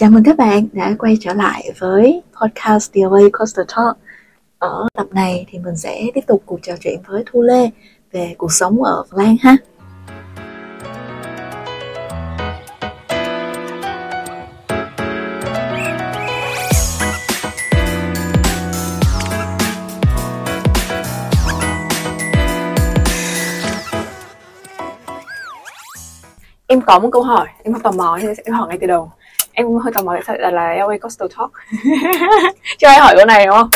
Chào mừng các bạn đã quay trở lại với podcast The Away Coaster Talk. Ở tập này thì mình sẽ tiếp tục cuộc trò chuyện với Thu Lê về cuộc sống ở Phần Lan ha. em có một câu hỏi, em không tò mò nên sẽ hỏi ngay từ đầu em hơi tò mò tại sao lại là LA Coastal Talk chưa ai hỏi câu này đúng không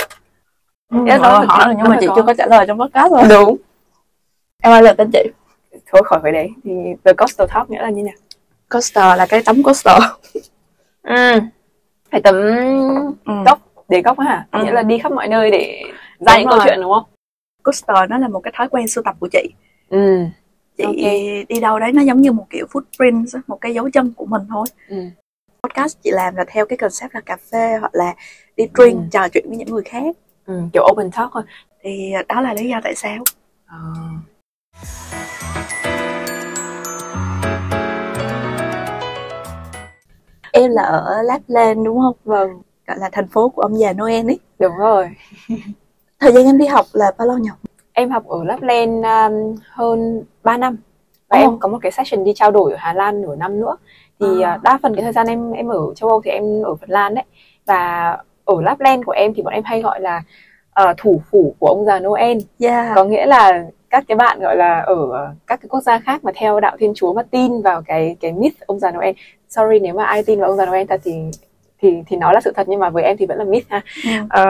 Ừ, hỏi, nó- hỏi rồi nhưng mà chị có. chưa có trả lời trong podcast rồi. đúng Em ơi là tên chị. thôi khỏi phải đấy thì the Coastal Talk nghĩa là như nào Coaster là cái tấm coaster. ừ. phải tấm Ừ. góc để góc hả Ừ. nghĩa là đi khắp mọi nơi để ra Đúng những câu rồi. chuyện đúng không Coaster nó là một cái thói quen sưu tập của chị. ừ. Chị Ok. đi đâu đấy nó giống như một kiểu footprint, một cái dấu chân của mình thôi. Ừ. Podcast chị làm là theo cái concept là cà phê hoặc là đi drink, Ừ. trò chuyện với những người khác. ừ kiểu open talk thôi Thì đó là lý do tại sao. Ờ. Em là ở Lapland đúng không? vâng Gọi là thành phố của ông già Noel ấy. đúng rồi Thời gian em đi học là bao lâu nhỉ? em học ở Lapland um, hơn 3 năm và Ồ. em có một cái session đi trao đổi ở Hà Lan nửa năm nữa thì À. à, đa phần cái thời gian em em ở châu Âu thì em ở Phần Lan đấy và ở Lapland của em thì bọn em hay gọi là ờ, thủ phủ của ông già Noel Yeah. có nghĩa là các cái bạn gọi là ở các cái quốc gia khác mà theo đạo Thiên Chúa mà tin vào cái cái myth ông già Noel sorry nếu mà ai tin vào ông già Noel thật thì thì thì nó là sự thật nhưng mà với em thì vẫn là myth ha Ừ. Ờ,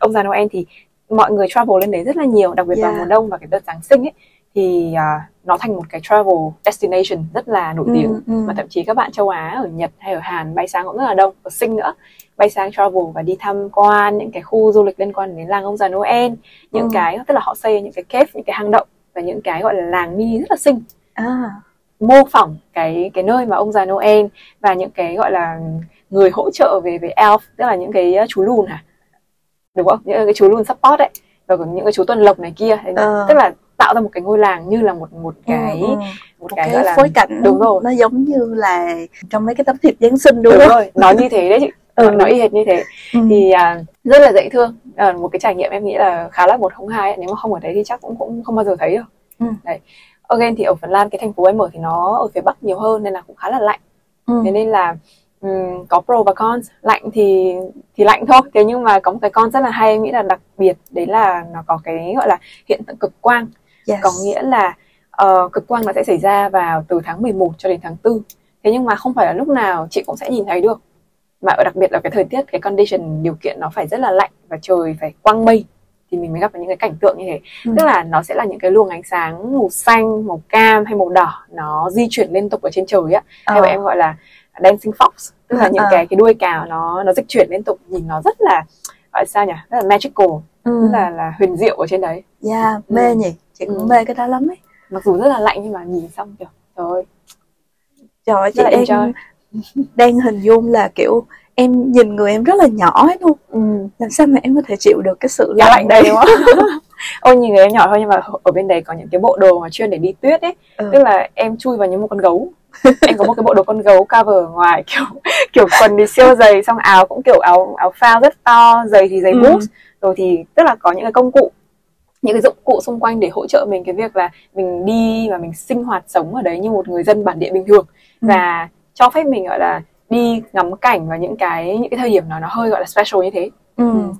ông già Noel thì mọi người travel lên đấy rất là nhiều đặc biệt vào Yeah. mùa đông và cái đợt Giáng sinh ấy thì à, nó thành một cái travel destination rất là nổi tiếng Ừ, ừ. mà thậm chí các bạn châu Á ở Nhật hay ở Hàn bay sang cũng rất là đông ở Sinh nữa bay sang travel và đi tham quan những cái khu du lịch liên quan đến làng ông già Noel những Ừ. cái tức là họ xây những cái cave những cái hang động và những cái gọi là làng mi rất là xinh À. mô phỏng cái cái nơi mà ông già Noel và những cái gọi là người hỗ trợ về về elf tức là những cái chú lùn hả đúng không những cái chú lùn support đấy và những cái chú tuần lộc này kia Ờ. tức là tạo ra một cái ngôi làng như là một một cái Ừ, ừ. một, cái, cái, gọi là phối cảnh đúng rồi nó giống như là trong mấy cái tấm thiệp Giáng sinh đúng, đúng không? rồi nó như thế đấy chị Ừ. nó y hệt như thế Ừ. thì à, rất là dễ thương à, một cái trải nghiệm em nghĩ là khá là một không hai ấy. nếu mà không ở đấy thì chắc cũng cũng không bao giờ thấy được Ừ. đấy again thì ở Phần Lan cái thành phố em ở thì nó ở phía bắc nhiều hơn nên là cũng khá là lạnh Ừ. thế nên là ừm, có pro và cons lạnh thì thì lạnh thôi thế nhưng mà có một cái con rất là hay em nghĩ là đặc biệt đấy là nó có cái gọi là hiện tượng cực quang Yes. có nghĩa là ờ, cực quang nó sẽ xảy ra vào từ tháng 11 cho đến tháng 4 thế nhưng mà không phải là lúc nào chị cũng sẽ nhìn thấy được mà ở đặc biệt là cái thời tiết cái condition điều kiện nó phải rất là lạnh và trời phải quang mây thì mình mới gặp những cái cảnh tượng như thế Ừ. tức là nó sẽ là những cái luồng ánh sáng màu xanh màu cam hay màu đỏ nó di chuyển liên tục ở trên trời á hay Ờ. bọn em gọi là dancing fox tức là À, những cái cái đuôi cào nó nó dịch chuyển liên tục nhìn nó rất là gọi sao nhỉ rất là magical Ừ. rất là là huyền diệu ở trên đấy Yeah, mê Ừ. nhỉ chị cũng Ừ. mê cái đó lắm ấy mặc dù rất là lạnh nhưng mà nhìn xong kiểu trời ơi trời ơi, chị đang enjoy. đang hình dung là kiểu em nhìn người em rất là nhỏ ấy luôn ừ. làm sao mà em có thể chịu được cái sự Giá lạnh lạnh đấy không ôi nhìn người em nhỏ thôi nhưng mà ở bên đấy có những cái bộ đồ mà chuyên để đi tuyết ấy Ừ. tức là em chui vào như một con gấu em có một cái bộ đồ con gấu cover ở ngoài kiểu kiểu quần thì siêu dày xong áo cũng kiểu áo áo phao rất to giày thì giày Ừ. boots rồi thì tức là có những cái công cụ những cái dụng cụ xung quanh để hỗ trợ mình cái việc là mình đi và mình sinh hoạt sống ở đấy như một người dân bản địa bình thường Ừ. và cho phép mình gọi là đi ngắm cảnh và những cái những cái thời điểm nào nó hơi gọi là special như thế ừ. Ừ.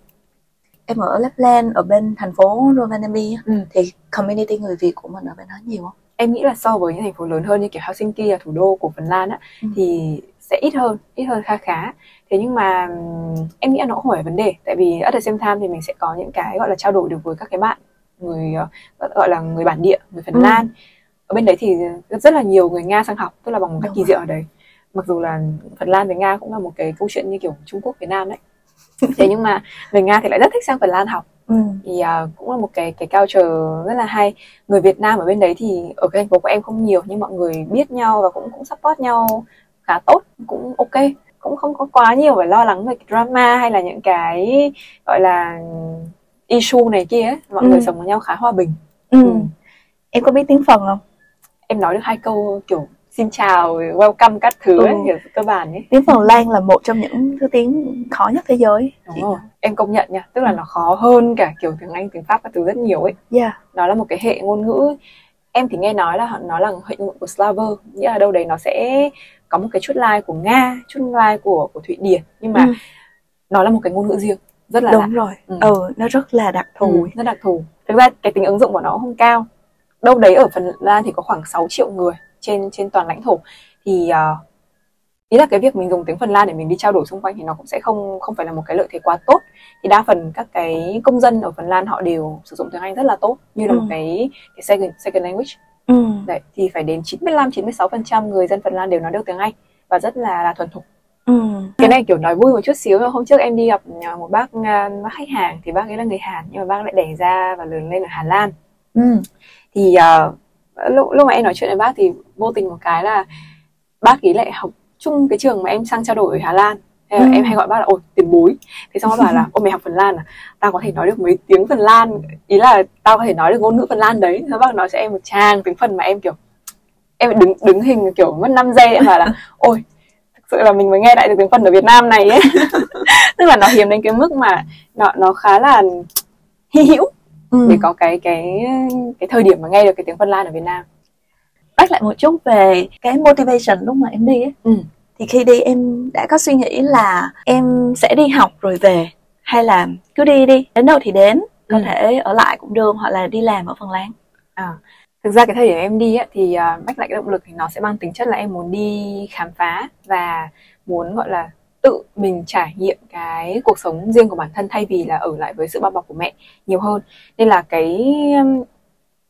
em ở Lapland ở bên thành phố Rovaniemi Ừ. thì community người Việt của mình ở bên đó nhiều không em nghĩ là so với những thành phố lớn hơn như kiểu Helsinki là thủ đô của Phần Lan á Ừ. thì sẽ ít hơn ít hơn khá khá. Thế nhưng mà em nghĩ là nó không phải vấn đề. Tại vì at the same time thì mình sẽ có những cái gọi là trao đổi được với các cái bạn người ờ, gọi là người bản địa người Phần Ừ. Lan. Ở bên đấy thì rất là nhiều người Nga sang học tức là bằng một cách kỳ diệu ở đấy. Mặc dù là Phần Lan với Nga cũng là một cái câu chuyện như kiểu Trung Quốc Việt Nam đấy. Thế nhưng mà người Nga thì lại rất thích sang Phần Lan học. Ừ. thì à, cũng là một cái cái culture rất là hay. Người Việt Nam ở bên đấy thì ở cái thành phố của em không nhiều nhưng mọi người biết nhau và cũng cũng support nhau khá tốt cũng ok cũng không có quá nhiều phải lo lắng về drama hay là những cái gọi là issue này kia ấy. mọi Ừ. người sống với nhau khá hòa bình Ừ. Ừ. em có biết tiếng phần không em nói được hai câu kiểu xin chào welcome các thứ ấy, Ừ. kiểu cơ bản ấy tiếng Phần Lan là một trong những thứ tiếng khó nhất thế giới đúng rồi em công nhận nha tức là nó khó hơn cả kiểu tiếng Anh tiếng Pháp các thứ rất nhiều ấy yeah nó là một cái hệ ngôn ngữ em thì nghe nói là nó là hệ ngôn ngữ của Slaver nghĩa là đâu đấy nó sẽ có một cái chút lai của Nga chút lai của của Thụy Điển nhưng mà Ừ. nó là một cái ngôn ngữ riêng rất là lạ đúng rồi Ừ. ừ. nó rất là đặc thù ừ, rất đặc thù thực ra cái tính ứng dụng của nó không cao đâu đấy ở Phần Lan thì có khoảng 6 triệu người trên trên toàn lãnh thổ thì ờ, ý là cái việc mình dùng tiếng Phần Lan để mình đi trao đổi xung quanh thì nó cũng sẽ không không phải là một cái lợi thế quá tốt thì đa phần các cái công dân ở Phần Lan họ đều sử dụng tiếng Anh rất là tốt như là Ừ. một cái cái second second language ừ. đấy thì phải đến 95 96% người dân Phần Lan đều nói được tiếng Anh và rất là là thuần thục Ừ. cái này kiểu nói vui một chút xíu hôm trước em đi gặp à, một bác à, bác khách hàng thì bác ấy là người Hàn nhưng mà bác lại đẻ ra và lớn lên ở Hà Lan Ừ. thì à, lúc lúc mà em nói chuyện với bác thì vô tình một cái là bác ấy lại học chung cái trường mà em sang trao đổi ở Hà Lan Thế Ừ. em hay gọi bác là ôi tiền bối thế xong bác bảo là ôi mày học Phần Lan à tao có thể nói được mấy tiếng Phần Lan ý là tao có thể nói được ngôn ngữ Phần Lan đấy thế bác nói cho em một trang tiếng Phần mà em kiểu em đứng đứng hình kiểu mất 5 giây em bảo là ôi thực sự là mình mới nghe lại được tiếng Phần ở Việt Nam này ấy tức là nó hiếm đến cái mức mà nó nó khá là hy hữu Ừ. để có cái cái cái thời điểm mà nghe được cái tiếng Phần Lan ở Việt Nam Back lại một chút về cái motivation lúc mà em đi ấy. Ừ. Thì khi đi em đã có suy nghĩ là em sẽ đi học rồi về hay là cứ đi đi, đến đâu thì đến, có Ừ. thể ở lại cũng được hoặc là đi làm ở Phần Lan. À, thực ra cái thời điểm em đi á, thì à, mách lại cái động lực thì nó sẽ mang tính chất là em muốn đi khám phá và muốn gọi là tự mình trải nghiệm cái cuộc sống riêng của bản thân thay vì là ở lại với sự bao bọc của mẹ nhiều hơn nên là cái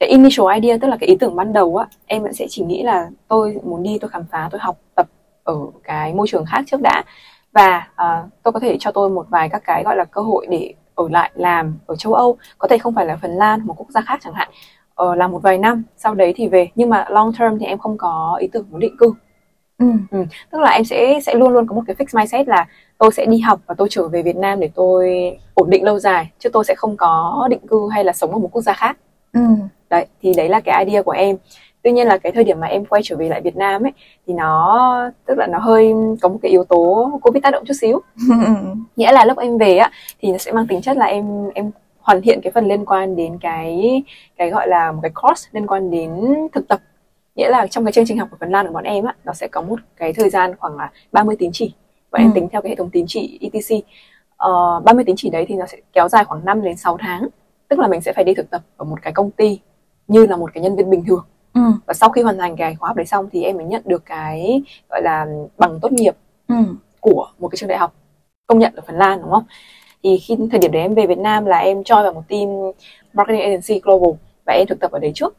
cái initial idea tức là cái ý tưởng ban đầu á em vẫn sẽ chỉ nghĩ là tôi muốn đi tôi khám phá tôi học tập ở cái môi trường khác trước đã. Và à, tôi có thể cho tôi một vài các cái gọi là cơ hội để ở lại làm ở châu Âu. Có thể không phải là Phần Lan một quốc gia khác chẳng hạn. Ờ, làm một vài năm sau đấy thì về. Nhưng mà long term thì em không có ý tưởng muốn định cư. Ừ. tức là em sẽ sẽ luôn luôn có một cái fix mindset là tôi sẽ đi học và tôi trở về Việt Nam để tôi ổn định lâu dài chứ tôi sẽ không có định cư hay là sống ở một quốc gia khác. Ừ. đấy thì đấy là cái idea của em tuy nhiên là cái thời điểm mà em quay trở về lại Việt Nam ấy thì nó tức là nó hơi có một cái yếu tố covid tác động chút xíu. Nghĩa là lúc em về á thì nó sẽ mang tính chất là em em hoàn thiện cái phần liên quan đến cái cái gọi là một cái course liên quan đến thực tập. Nghĩa là trong cái chương trình học của Phần Lan của bọn em á nó sẽ có một cái thời gian khoảng là 30 tín chỉ. Bọn em Ừ. tính theo cái hệ thống tín chỉ ETC ờ, 30 tín chỉ đấy thì nó sẽ kéo dài khoảng 5 đến 6 tháng. Tức là mình sẽ phải đi thực tập ở một cái công ty như là một cái nhân viên bình thường Ừ. và sau khi hoàn thành cái khóa học đấy xong thì em mới nhận được cái gọi là bằng tốt nghiệp Ừ. của một cái trường đại học công nhận ở Phần Lan đúng không? Thì khi thời điểm đấy em về Việt Nam là em join vào một team marketing agency global và em thực tập ở đấy trước.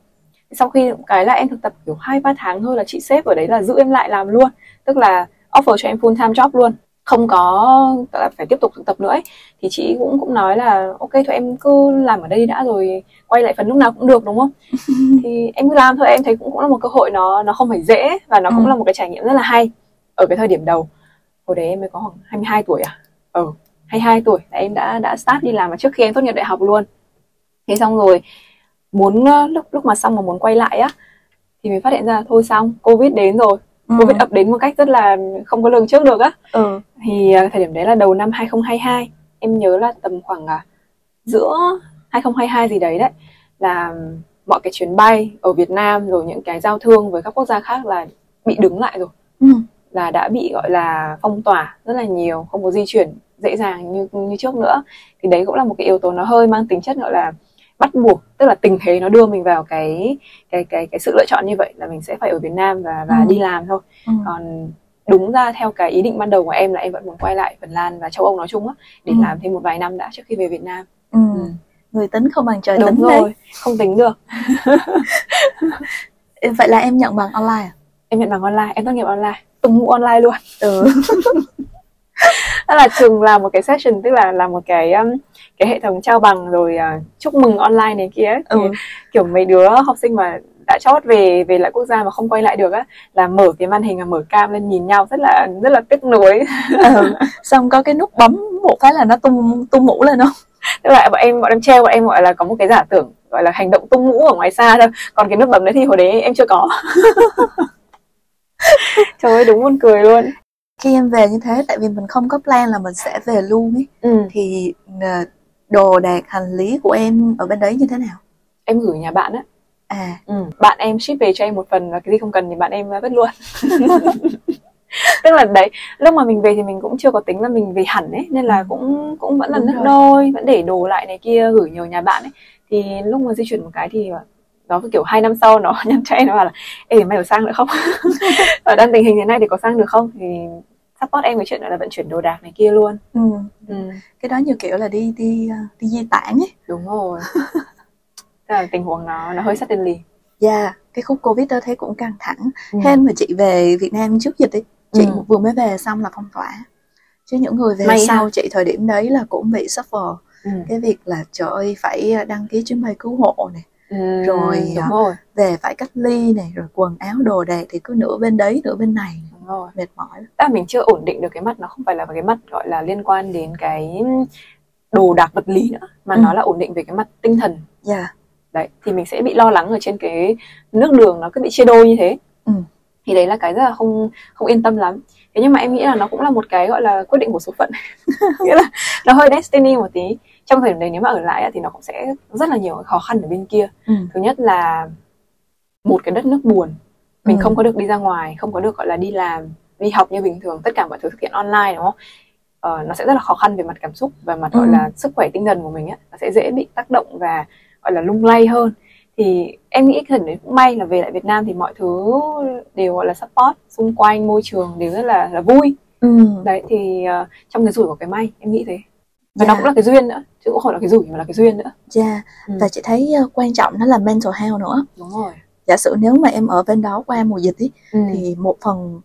Sau khi cái là em thực tập kiểu hai ba tháng thôi là chị sếp ở đấy là giữ em lại làm luôn, tức là offer cho em full time job luôn, không có là phải tiếp tục thực tập nữa ấy. Thì chị cũng cũng nói là ok thôi em cứ làm ở đây đã rồi quay lại phần lúc nào cũng được đúng không? thì em cứ làm thôi em thấy cũng cũng là một cơ hội nó nó không phải dễ và nó cũng Ừ. là một cái trải nghiệm rất là hay ở cái thời điểm đầu hồi đấy em mới có khoảng 22 tuổi à ừ 22 tuổi là em đã đã start đi làm mà trước khi em tốt nghiệp đại học luôn thế xong rồi muốn ờ, lúc lúc mà xong mà muốn quay lại á thì mình phát hiện ra thôi xong covid đến rồi Ừ. covid ập đến một cách rất là không có lường trước được á Ừ. thì ờ, thời điểm đấy là đầu năm 2022 em nhớ là tầm khoảng à, giữa 2022 gì đấy đấy là mọi cái chuyến bay ở Việt Nam rồi những cái giao thương với các quốc gia khác là bị đứng lại rồi Ừ. là đã bị gọi là phong tỏa rất là nhiều không có di chuyển dễ dàng như như trước nữa thì đấy cũng là một cái yếu tố nó hơi mang tính chất gọi là bắt buộc tức là tình thế nó đưa mình vào cái cái cái cái sự lựa chọn như vậy là mình sẽ phải ở Việt Nam và và Ừ. đi làm thôi Ừ. còn đúng ra theo cái ý định ban đầu của em là em vẫn muốn quay lại Phần Lan và châu Âu nói chung á để Ừ. làm thêm một vài năm đã trước khi về Việt Nam Ừ. Ừ. Người tính không bằng trời đúng tính rồi không tính được đấy. Vậy là em nhận bằng online à? em nhận bằng online em tốt nghiệp online tung online luôn Ừ. Tức là trường làm một cái session tức là làm một cái um, cái hệ thống trao bằng rồi à, chúc mừng online này kia ấy. Ừ. Kiểu mấy đứa học sinh mà đã chót về về lại quốc gia mà không quay lại được á là mở cái màn hình và mở cam lên nhìn nhau rất là rất là tiếc nuối ừ. Xong có cái nút bấm một cái là nó tung tung mũ lên không? tức là bọn em bọn em treo bọn em gọi là có một cái giả tưởng gọi là hành động tung mũ ở ngoài xa thôi còn cái nút bấm đấy thì hồi đấy em chưa có trời ơi đúng buồn cười luôn khi em về như thế tại vì mình không có plan là mình sẽ về luôn ấy ừ. thì ờ, đồ đạc hành lý của em ở bên đấy như thế nào em gửi nhà bạn á à ừ. bạn em ship về cho em một phần và cái gì không cần thì bạn em vứt luôn tức là đấy lúc mà mình về thì mình cũng chưa có tính là mình về hẳn ấy nên là Ừ. cũng cũng vẫn là nước đôi vẫn để đồ lại này kia gửi nhiều nhà bạn ấy thì lúc mà di chuyển một cái thì nó kiểu hai năm sau nó nhắn cho em nó bảo là ê mày có sang nữa không và đang tình hình thế này thì có sang được không thì support em cái chuyện đó là vận chuyển đồ đạc này kia luôn ừ. ừ. cái đó như kiểu là đi đi đi di tản ấy đúng rồi Tức là tình huống nó nó hơi suddenly dạ cái khúc covid đó thấy cũng căng thẳng ừ. hên mà chị về Việt Nam trước dịch ấy chị Ừ. vừa mới về xong là phong tỏa chứ những người về May ha. sau chị thời điểm đấy là cũng bị suffer ừ. cái việc là trời ơi phải đăng ký chuyến bay cứu hộ này Ừ, Rồi, đúng à, rồi. về phải cách ly này rồi quần áo đồ đạc thì cứ nửa bên đấy nửa bên này. Đúng rồi. Mệt mỏi là mình chưa ổn định được cái mặt nó không phải là cái mặt gọi là liên quan đến cái đồ đạc vật lý nữa mà Ừ. nó là ổn định về cái mặt tinh thần. Dạ. Đấy thì mình sẽ bị lo lắng ở trên cái nước đường nó cứ bị chia đôi như thế. Ừ. thì đấy là cái rất là không không yên tâm lắm. Thế nhưng mà em nghĩ là nó cũng là một cái gọi là quyết định của số phận. Nghĩa là nó hơi destiny một tí trong thời điểm đấy nếu mà ở lại thì nó cũng sẽ rất là nhiều khó khăn ở bên kia ừ. thứ nhất là một cái đất nước buồn mình Ừ. không có được đi ra ngoài không có được gọi là đi làm đi học như bình thường tất cả mọi thứ thực hiện online đúng không ờ, nó sẽ rất là khó khăn về mặt cảm xúc và mặt gọi Ừ. là sức khỏe tinh thần của mình á nó sẽ dễ bị tác động và gọi là lung lay hơn thì em nghĩ cái đấy cũng may là về lại Việt Nam thì mọi thứ đều gọi là support xung quanh môi trường đều rất là là vui Ừ. đấy thì ờ, trong cái rủi có cái may em nghĩ thế và Dạ. nó cũng là cái duyên nữa chứ cũng không phải là cái rủi mà là cái duyên nữa Dạ. Ừ. và chị thấy ờ, quan trọng nó là mental health nữa đúng rồi giả sử nếu mà em ở bên đó qua mùa dịch ý, ừ. thì một phần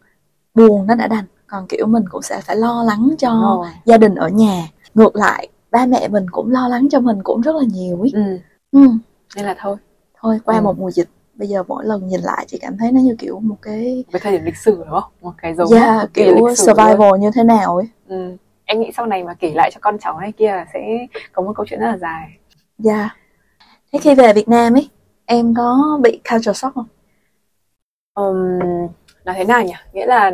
buồn nó đã đành còn kiểu mình cũng sẽ phải lo lắng cho rồi. gia đình ở nhà ngược lại ba mẹ mình cũng lo lắng cho mình cũng rất là nhiều ý ừ. ừ. nên là thôi thôi qua Ừ. một mùa dịch bây giờ mỗi lần nhìn lại chị cảm thấy nó như kiểu một cái cái thời điểm lịch sử đúng không một cái dấu yeah, kỳ kiểu lịch sử luôn. survival như thế nào ấy ừ. Em nghĩ sau này mà kể lại cho con cháu này kia là sẽ có một câu chuyện rất là dài. Dạ. Thế khi về Việt Nam ấy em có bị culture shock không? Um, nói thế nào nhỉ? Nghĩa là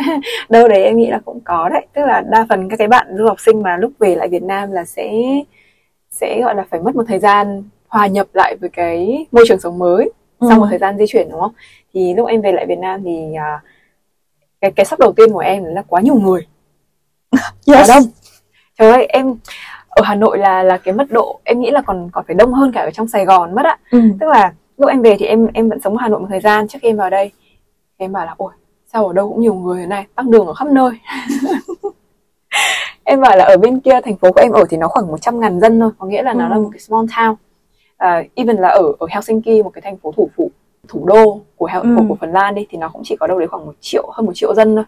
đâu đấy em nghĩ là cũng có đấy. Tức là đa phần các cái bạn du học sinh mà lúc về lại Việt Nam là sẽ sẽ gọi là phải mất một thời gian hòa nhập lại với cái môi trường sống mới sau một thời gian di chuyển đúng không? Thì lúc em về lại Việt Nam thì à, cái cái sốc đầu tiên của em là quá nhiều người yes. đông trời ơi em ở Hà Nội là là cái mật độ em nghĩ là còn còn phải đông hơn cả ở trong Sài Gòn mất ạ ừ. tức là lúc em về thì em em vẫn sống ở Hà Nội một thời gian trước khi em vào đây em bảo là ôi sao ở đâu cũng nhiều người thế này tắc đường ở khắp nơi em bảo là ở bên kia thành phố của em ở thì nó khoảng 100 ngàn dân thôi có nghĩa là nó Ừ. là một cái small town à, even là ở ở Helsinki một cái thành phố thủ phủ thủ đô của, Hel- Ừ. của của Phần Lan đi thì nó cũng chỉ có đâu đấy khoảng một triệu hơn một triệu dân thôi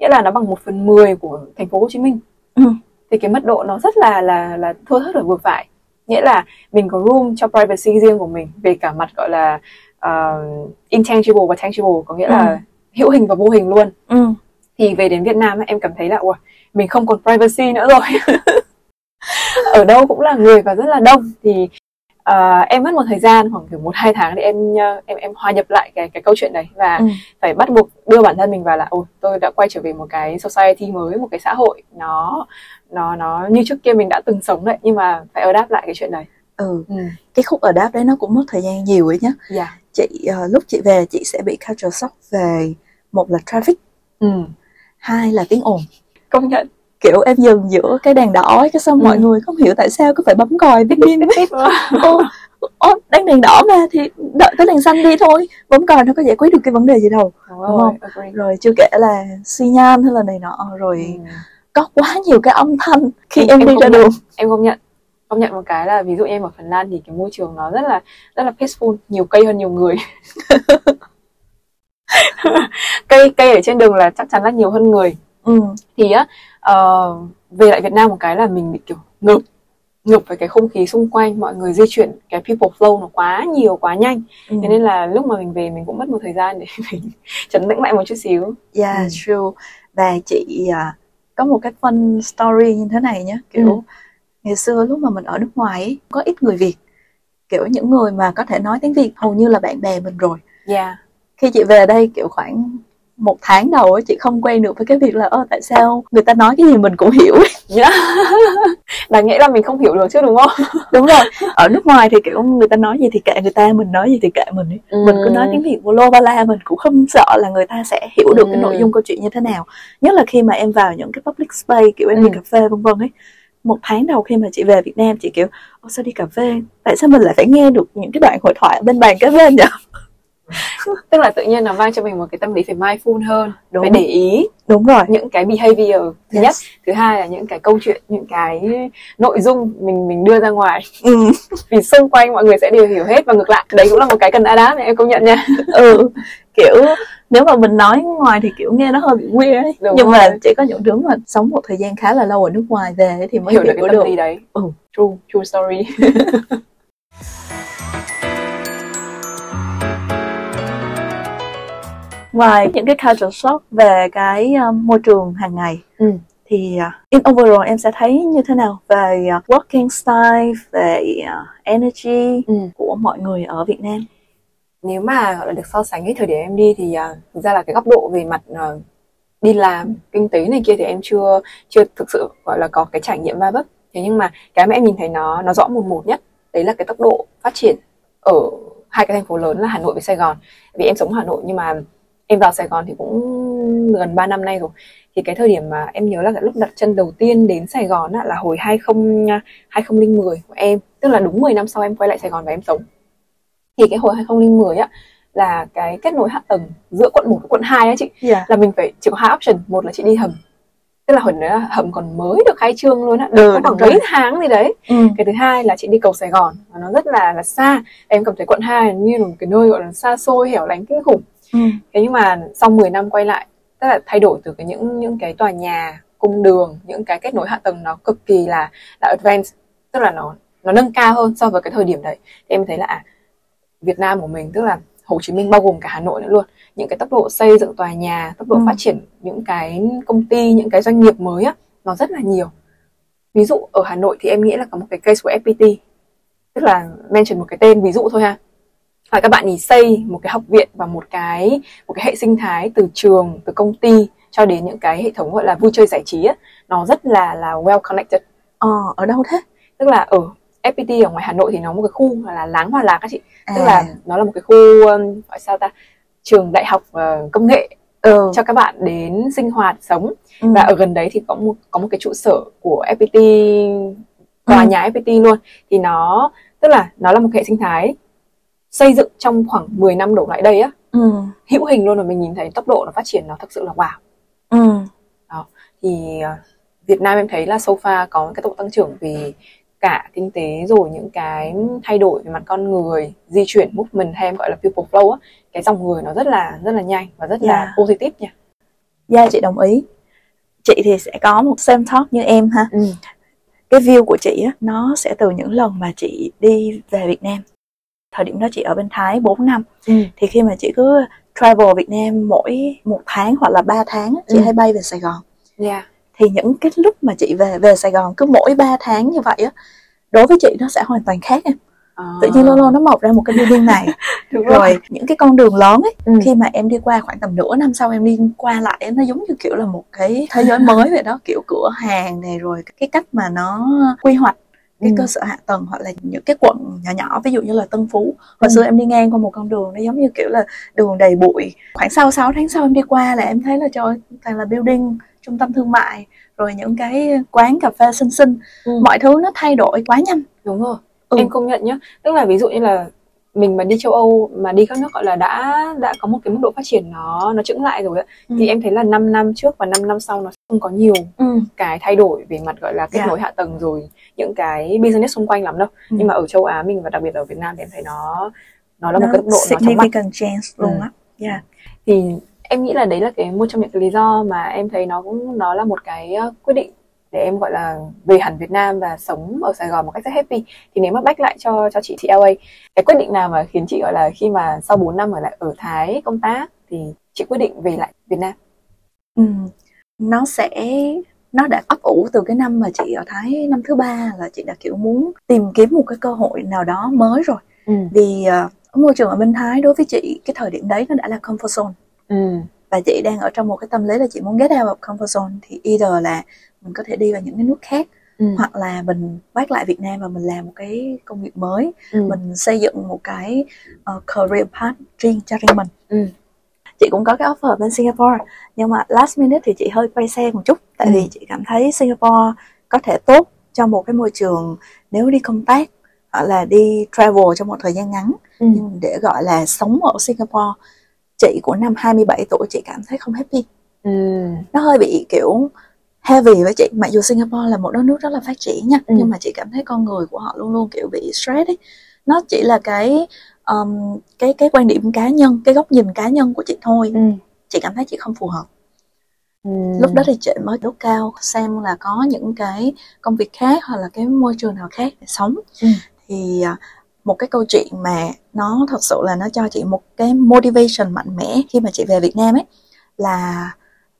nghĩa là nó bằng một phần mười của thành phố Hồ Chí Minh Ừ. thì cái mật độ nó rất là là là thưa thớt ở vừa phải nghĩa là mình có room cho privacy riêng của mình về cả mặt gọi là uh, intangible và tangible có nghĩa là Ừ. hữu hình và vô hình luôn Ừ. thì về đến Việt Nam em cảm thấy là ủa, mình không còn privacy nữa rồi ở đâu cũng là người và rất là đông thì ờ, em mất một thời gian khoảng kiểu một hai tháng để em ờ, em em hòa nhập lại cái cái câu chuyện đấy và Ừ. phải bắt buộc đưa bản thân mình vào là ôi tôi đã quay trở về một cái society mới một cái xã hội nó nó nó như trước kia mình đã từng sống đấy. Nhưng mà phải ở đáp lại cái chuyện đấy. Ừ. Ừ. Cái khúc ở đáp đấy nó cũng mất thời gian nhiều ấy nhá. Yeah. chị ờ, lúc chị về chị sẽ bị culture shock về một là traffic. Ừ. Hai là tiếng ồn. Công nhận kiểu em dừng giữa cái đèn đỏ ấy cái xong Ừ. mọi người không hiểu tại sao cứ phải bấm còi bíp bíp bíp ô, ô đang đèn đỏ mà thì đợi tới đèn xanh đi thôi bấm còi nó có giải quyết được cái vấn đề gì đâu đúng Đúng rồi không? agree. rồi chưa kể là xi nhan hay là này nọ rồi Ừ. có quá nhiều cái âm thanh khi Em- em, em đi ra nhận. đường em công nhận công nhận một cái là ví dụ em ở Phần Lan thì cái môi trường nó rất là rất là peaceful nhiều cây hơn nhiều người cây cây ở trên đường là chắc chắn là nhiều hơn người ừ. thì á ờ, về lại Việt Nam một cái là mình bị kiểu ngợp ngợp với cái không khí xung quanh mọi người di chuyển cái people flow nó quá nhiều quá nhanh ừ. thế nên là lúc mà mình về mình cũng mất một thời gian để mình chấn tĩnh lại một chút xíu Yeah, Ừ. true. Và chị à, có một cái fun story như thế này nhé. Kiểu Ừ. ngày xưa lúc mà mình ở nước ngoài ấy, có ít người Việt. Kiểu những người mà có thể nói tiếng Việt hầu như là bạn bè mình rồi. yeah Khi chị về đây kiểu khoảng một tháng đầu ấy, chị không quen được với cái việc là ơ tại sao người ta nói cái gì mình cũng hiểu yeah. đáng nghĩa là mình không hiểu được chứ đúng không đúng rồi ở nước ngoài thì kiểu người ta nói gì thì kệ người ta mình nói gì thì kệ mình ấy. Ừ. mình cứ nói tiếng việt vô lô ba la mình cũng không sợ là người ta sẽ hiểu được cái Ừ. nội dung câu chuyện như thế nào nhất là khi mà em vào những cái public space kiểu em đi Ừ. cà phê vân vân ấy một tháng đầu khi mà chị về Việt Nam chị kiểu Ô, sao đi cà phê tại sao mình lại phải nghe được những cái đoạn hội thoại ở bên bàn kế bên nhỉ tức là tự nhiên nó mang cho mình một cái tâm lý phải mindful hơn Đúng. phải để ý đúng rồi những cái behavior thứ Yes. nhất thứ hai là những cái câu chuyện những cái nội dung mình mình đưa ra ngoài ừ. vì xung quanh mọi người sẽ đều hiểu hết và ngược lại đấy cũng là một cái cần adapt này em công nhận nha ừ kiểu nếu mà mình nói ngoài thì kiểu nghe nó hơi bị weird ấy Đúng nhưng rồi. mà chỉ có những đứa mà sống một thời gian khá là lâu ở nước ngoài về thì mới hiểu hiểu, được cái tâm lý đấy Ừ. true true story ngoài những cái culture shock về cái um, môi trường hàng ngày ừ. thì uh, in overall em sẽ thấy như thế nào về uh, working style về uh, energy Ừ. của mọi người ở Việt Nam nếu mà gọi là được so sánh cái thời điểm em đi thì à, thực ra là cái góc độ về mặt à, đi làm kinh tế này kia thì em chưa chưa thực sự gọi là có cái trải nghiệm va vấp thế nhưng mà cái mà em nhìn thấy nó nó rõ một một nhất đấy là cái tốc độ phát triển ở hai cái thành phố lớn là Hà Nội với Sài Gòn vì em sống ở Hà Nội nhưng mà em vào Sài Gòn thì cũng gần 3 năm nay rồi. Thì cái thời điểm mà em nhớ là lúc đặt chân đầu tiên đến Sài Gòn á, là hồi 20 2010 của em. Tức là đúng 10 năm sau em quay lại Sài Gòn và em sống. Thì cái hồi 2010 á là cái kết nối hạ tầng giữa quận 1 và quận 2 á chị. Yeah. là mình phải chỉ có hai option. Một là chị đi hầm. Tức là hồi đấy là hầm còn mới được khai trương luôn á. Ừ, có đúng khoảng mấy tháng gì đấy. Ừ. cái thứ hai là chị đi cầu Sài Gòn. Và nó rất là là xa. Em cảm thấy quận 2 như là một cái nơi gọi là xa xôi hẻo lánh kinh khủng Ừ. thế nhưng mà sau 10 năm quay lại tức là thay đổi từ cái những những cái tòa nhà cung đường những cái kết nối hạ tầng nó cực kỳ là là advanced tức là nó nó nâng cao hơn so với cái thời điểm đấy thì em thấy là à, Việt Nam của mình tức là Hồ Chí Minh bao gồm cả Hà Nội nữa luôn những cái tốc độ xây dựng tòa nhà tốc độ Ừ. phát triển những cái công ty những cái doanh nghiệp mới á nó rất là nhiều ví dụ ở Hà Nội thì em nghĩ là có một cái case của FPT tức là mention một cái tên ví dụ thôi ha là các bạn ý xây một cái học viện và một cái một cái hệ sinh thái từ trường từ công ty cho đến những cái hệ thống gọi là vui chơi giải trí á nó rất là là well connected ờ, ở đâu thế tức là ở FPT ở ngoài Hà Nội thì nó một cái khu là láng Hòa Lạc các chị à. tức là nó là một cái khu um, gọi sao ta trường đại học ờ, công nghệ ừ. cho các bạn đến sinh hoạt sống ừ. và ở gần đấy thì có một có một cái trụ sở của FPT tòa Ừ. nhà FPT luôn thì nó tức là nó là một hệ sinh thái xây dựng trong khoảng 10 năm đổ lại đây á ừ. hữu hình luôn và mình nhìn thấy tốc độ nó phát triển nó thực sự là wow ừ. thì ờ, Việt Nam em thấy là so far có cái tốc độ tăng trưởng về cả kinh tế rồi những cái thay đổi về mặt con người di chuyển movement hay em gọi là people flow á cái dòng người nó rất là rất là nhanh và rất Yeah. là positive nha Dạ chị đồng ý Chị thì sẽ có một same talk như em ha ừ. Cái view của chị á, nó sẽ từ những lần mà chị đi về Việt Nam Thời điểm đó chị ở bên Thái 4 năm Ừ. Thì khi mà chị cứ travel Việt Nam mỗi một tháng hoặc là 3 tháng Chị Ừ. hay bay về Sài Gòn Yeah. Thì những cái lúc mà chị về về Sài Gòn cứ mỗi 3 tháng như vậy á Đối với chị nó sẽ hoàn toàn khác em Ờ, Tự nhiên lâu lâu nó mọc ra một cái building này đúng Rồi những cái con đường lớn ấy Ừ. khi mà em đi qua khoảng tầm nửa năm sau em đi qua lại nó giống như kiểu là một cái thế giới mới vậy đó kiểu cửa hàng này rồi cái cách mà nó quy hoạch cái Ừ. cơ sở hạ tầng hoặc là những cái quận nhỏ nhỏ ví dụ như là Tân Phú hồi Ừ. xưa em đi ngang qua một con đường nó giống như kiểu là đường đầy bụi khoảng sau 6 tháng sau em đi qua là em thấy là trời toàn là building trung tâm thương mại rồi những cái quán cà phê xinh xinh Ừ. mọi thứ nó thay đổi quá nhanh đúng rồi Ừ. em công nhận nhá tức là ví dụ như là mình mà đi châu Âu mà đi các nước gọi là đã đã có một cái mức độ phát triển nó nó chững lại rồi á Ừ. thì em thấy là 5 năm trước và 5 năm sau nó không có nhiều ừ. cái thay đổi về mặt gọi là kết Dạ. nối hạ tầng rồi những cái business xung quanh lắm đâu Ừ. nhưng mà ở châu Á mình và đặc biệt ở Việt Nam thì em thấy nó nó là một Nó cái tốc độ nó chóng significant change luôn Ừ. á yeah. thì em nghĩ là đấy là cái một trong những cái lý do mà em thấy nó cũng nó là một cái ờ, quyết định để em gọi là về hẳn Việt Nam và sống ở Sài Gòn một cách rất happy thì nếu mà back lại cho cho chị chị LA cái quyết định nào mà khiến chị gọi là khi mà sau 4 năm ở lại ở Thái công tác thì chị quyết định về lại Việt Nam Ừ. Nó sẽ nó đã ấp ủ từ cái năm mà chị ở Thái năm thứ ba là chị đã kiểu muốn tìm kiếm một cái cơ hội nào đó mới rồi ừ. vì ờ, môi trường ở bên Thái đối với chị cái thời điểm đấy nó đã là comfort zone Ừ. và chị đang ở trong một cái tâm lý là chị muốn get out of comfort zone thì either là mình có thể đi vào những cái nước khác ừ. hoặc là mình quay lại Việt Nam và mình làm một cái công việc mới ừ. mình xây dựng một cái uh, career path riêng cho riêng mình ừ. chị cũng có cái offer bên Singapore nhưng mà last minute thì chị hơi quay xe một chút tại Ừ. vì chị cảm thấy Singapore có thể tốt cho một cái môi trường nếu đi công tác hoặc là đi travel trong một thời gian ngắn Ừ. nhưng để gọi là sống ở Singapore chị của năm 27 tuổi chị cảm thấy không happy Ừ. nó hơi bị kiểu heavy với chị mặc dù Singapore là một đất nước rất là phát triển nha Ừ. nhưng mà chị cảm thấy con người của họ luôn luôn kiểu bị stress ấy nó chỉ là cái um, cái cái quan điểm cá nhân cái góc nhìn cá nhân của chị thôi Ừ. chị cảm thấy chị không phù hợp Ừ. lúc đó thì chị mới đốt cao xem là có những cái công việc khác hoặc là cái môi trường nào khác để sống Ừ. thì à, một cái câu chuyện mà nó thật sự là nó cho chị một cái motivation mạnh mẽ khi mà chị về Việt Nam ấy là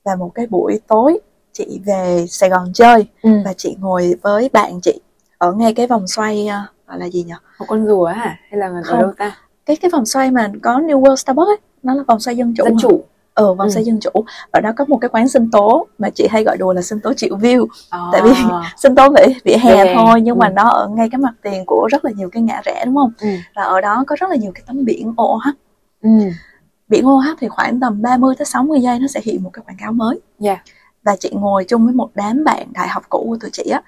vào một cái buổi tối chị về Sài Gòn chơi Ừ. và chị ngồi với bạn chị ở ngay cái vòng xoay à, gọi là gì nhỉ một con rùa hả hay là ở Không. đâu ta cái cái vòng xoay mà có New World Starbucks ấy nó là vòng xoay dân chủ dân hả? chủ ờ vòng Ừ. xoay dân chủ ở đó có một cái quán sinh tố mà chị hay gọi đùa là sinh tố triệu view Tại vì- À. sinh tố vỉa vỉa hè hè, thôi nhưng mà ừ. nó ở ngay cái mặt tiền của rất là nhiều cái ngã rẽ đúng không ừ. và ở đó có rất là nhiều cái tấm biển OH Ừ. biển OH thì khoảng tầm 30 tới 60 giây nó sẽ hiện một cái quảng cáo mới Dạ. Và chị ngồi chung với một đám bạn đại học cũ của tụi chị á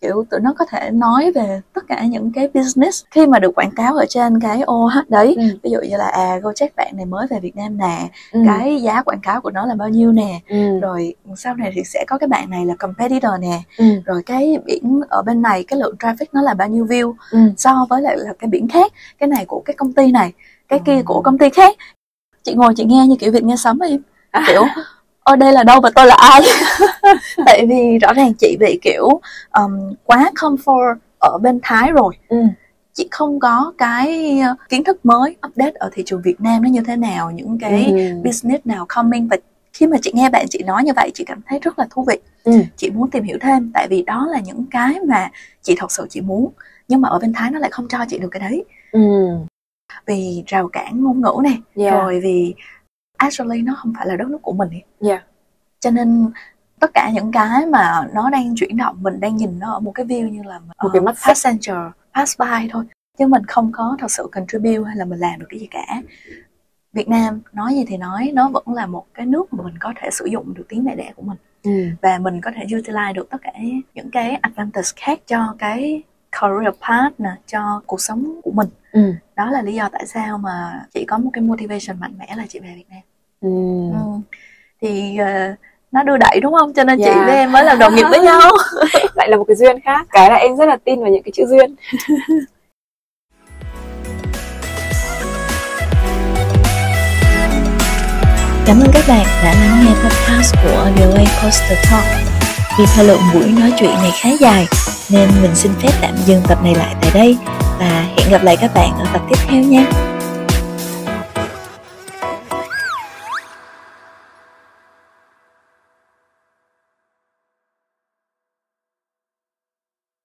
kiểu tụi nó có thể nói về tất cả những cái business khi mà được quảng cáo ở trên cái OH đấy Ừ. ví dụ như là à Gojek bạn này mới về Việt Nam nè Ừ. cái giá quảng cáo của nó là bao nhiêu nè ừ. rồi sau này thì sẽ có cái bạn này là competitor nè Ừ. rồi cái biển ở bên này cái lượng traffic nó là bao nhiêu view Ừ. so với lại là cái biển khác cái này của cái công ty này cái kia Ừ. của công ty khác chị ngồi chị nghe như kiểu việc nghe sấm ấy À. kiểu ở đây là đâu và tôi là ai tại vì rõ ràng chị bị kiểu um, quá comfort ở bên Thái rồi Ừ. chị không có cái uh, kiến thức mới update ở thị trường Việt Nam nó như thế nào những cái Ừ. business nào coming và khi mà chị nghe bạn chị nói như vậy chị cảm thấy rất là thú vị Ừ. chị muốn tìm hiểu thêm tại vì đó là những cái mà chị thật sự chị muốn nhưng mà ở bên Thái nó lại không cho chị được cái đấy Ừ. vì rào cản ngôn ngữ này Yeah. rồi vì actually nó không phải là đất nước của mình ấy. Yeah. cho nên tất cả những cái mà nó đang chuyển động mình đang nhìn nó ở một cái view như là Một cái mắt xích. passenger pass by thôi chứ mình không có thật sự contribute hay là mình làm được cái gì cả Việt Nam nói gì thì nói nó vẫn là một cái nước mà mình có thể sử dụng được tiếng mẹ đẻ của mình Ừ. và mình có thể utilize được tất cả những cái advantage khác cho cái career path nè cho cuộc sống của mình Ừ. đó là lý do tại sao mà chị có một cái motivation mạnh mẽ là chị về Việt Nam Ừ. ừ. thì ờ, nó đưa đẩy đúng không cho nên chị Yeah. với em mới làm đồng nghiệp với nhau lại là một cái duyên khác cái là em rất là tin vào những cái chữ duyên cảm ơn các bạn đã lắng nghe podcast của VOA Coaster Talk vì thời lượng buổi nói chuyện này khá dài, nên mình xin phép tạm dừng tập này lại tại đây, và hẹn gặp lại các bạn ở tập tiếp theo nha.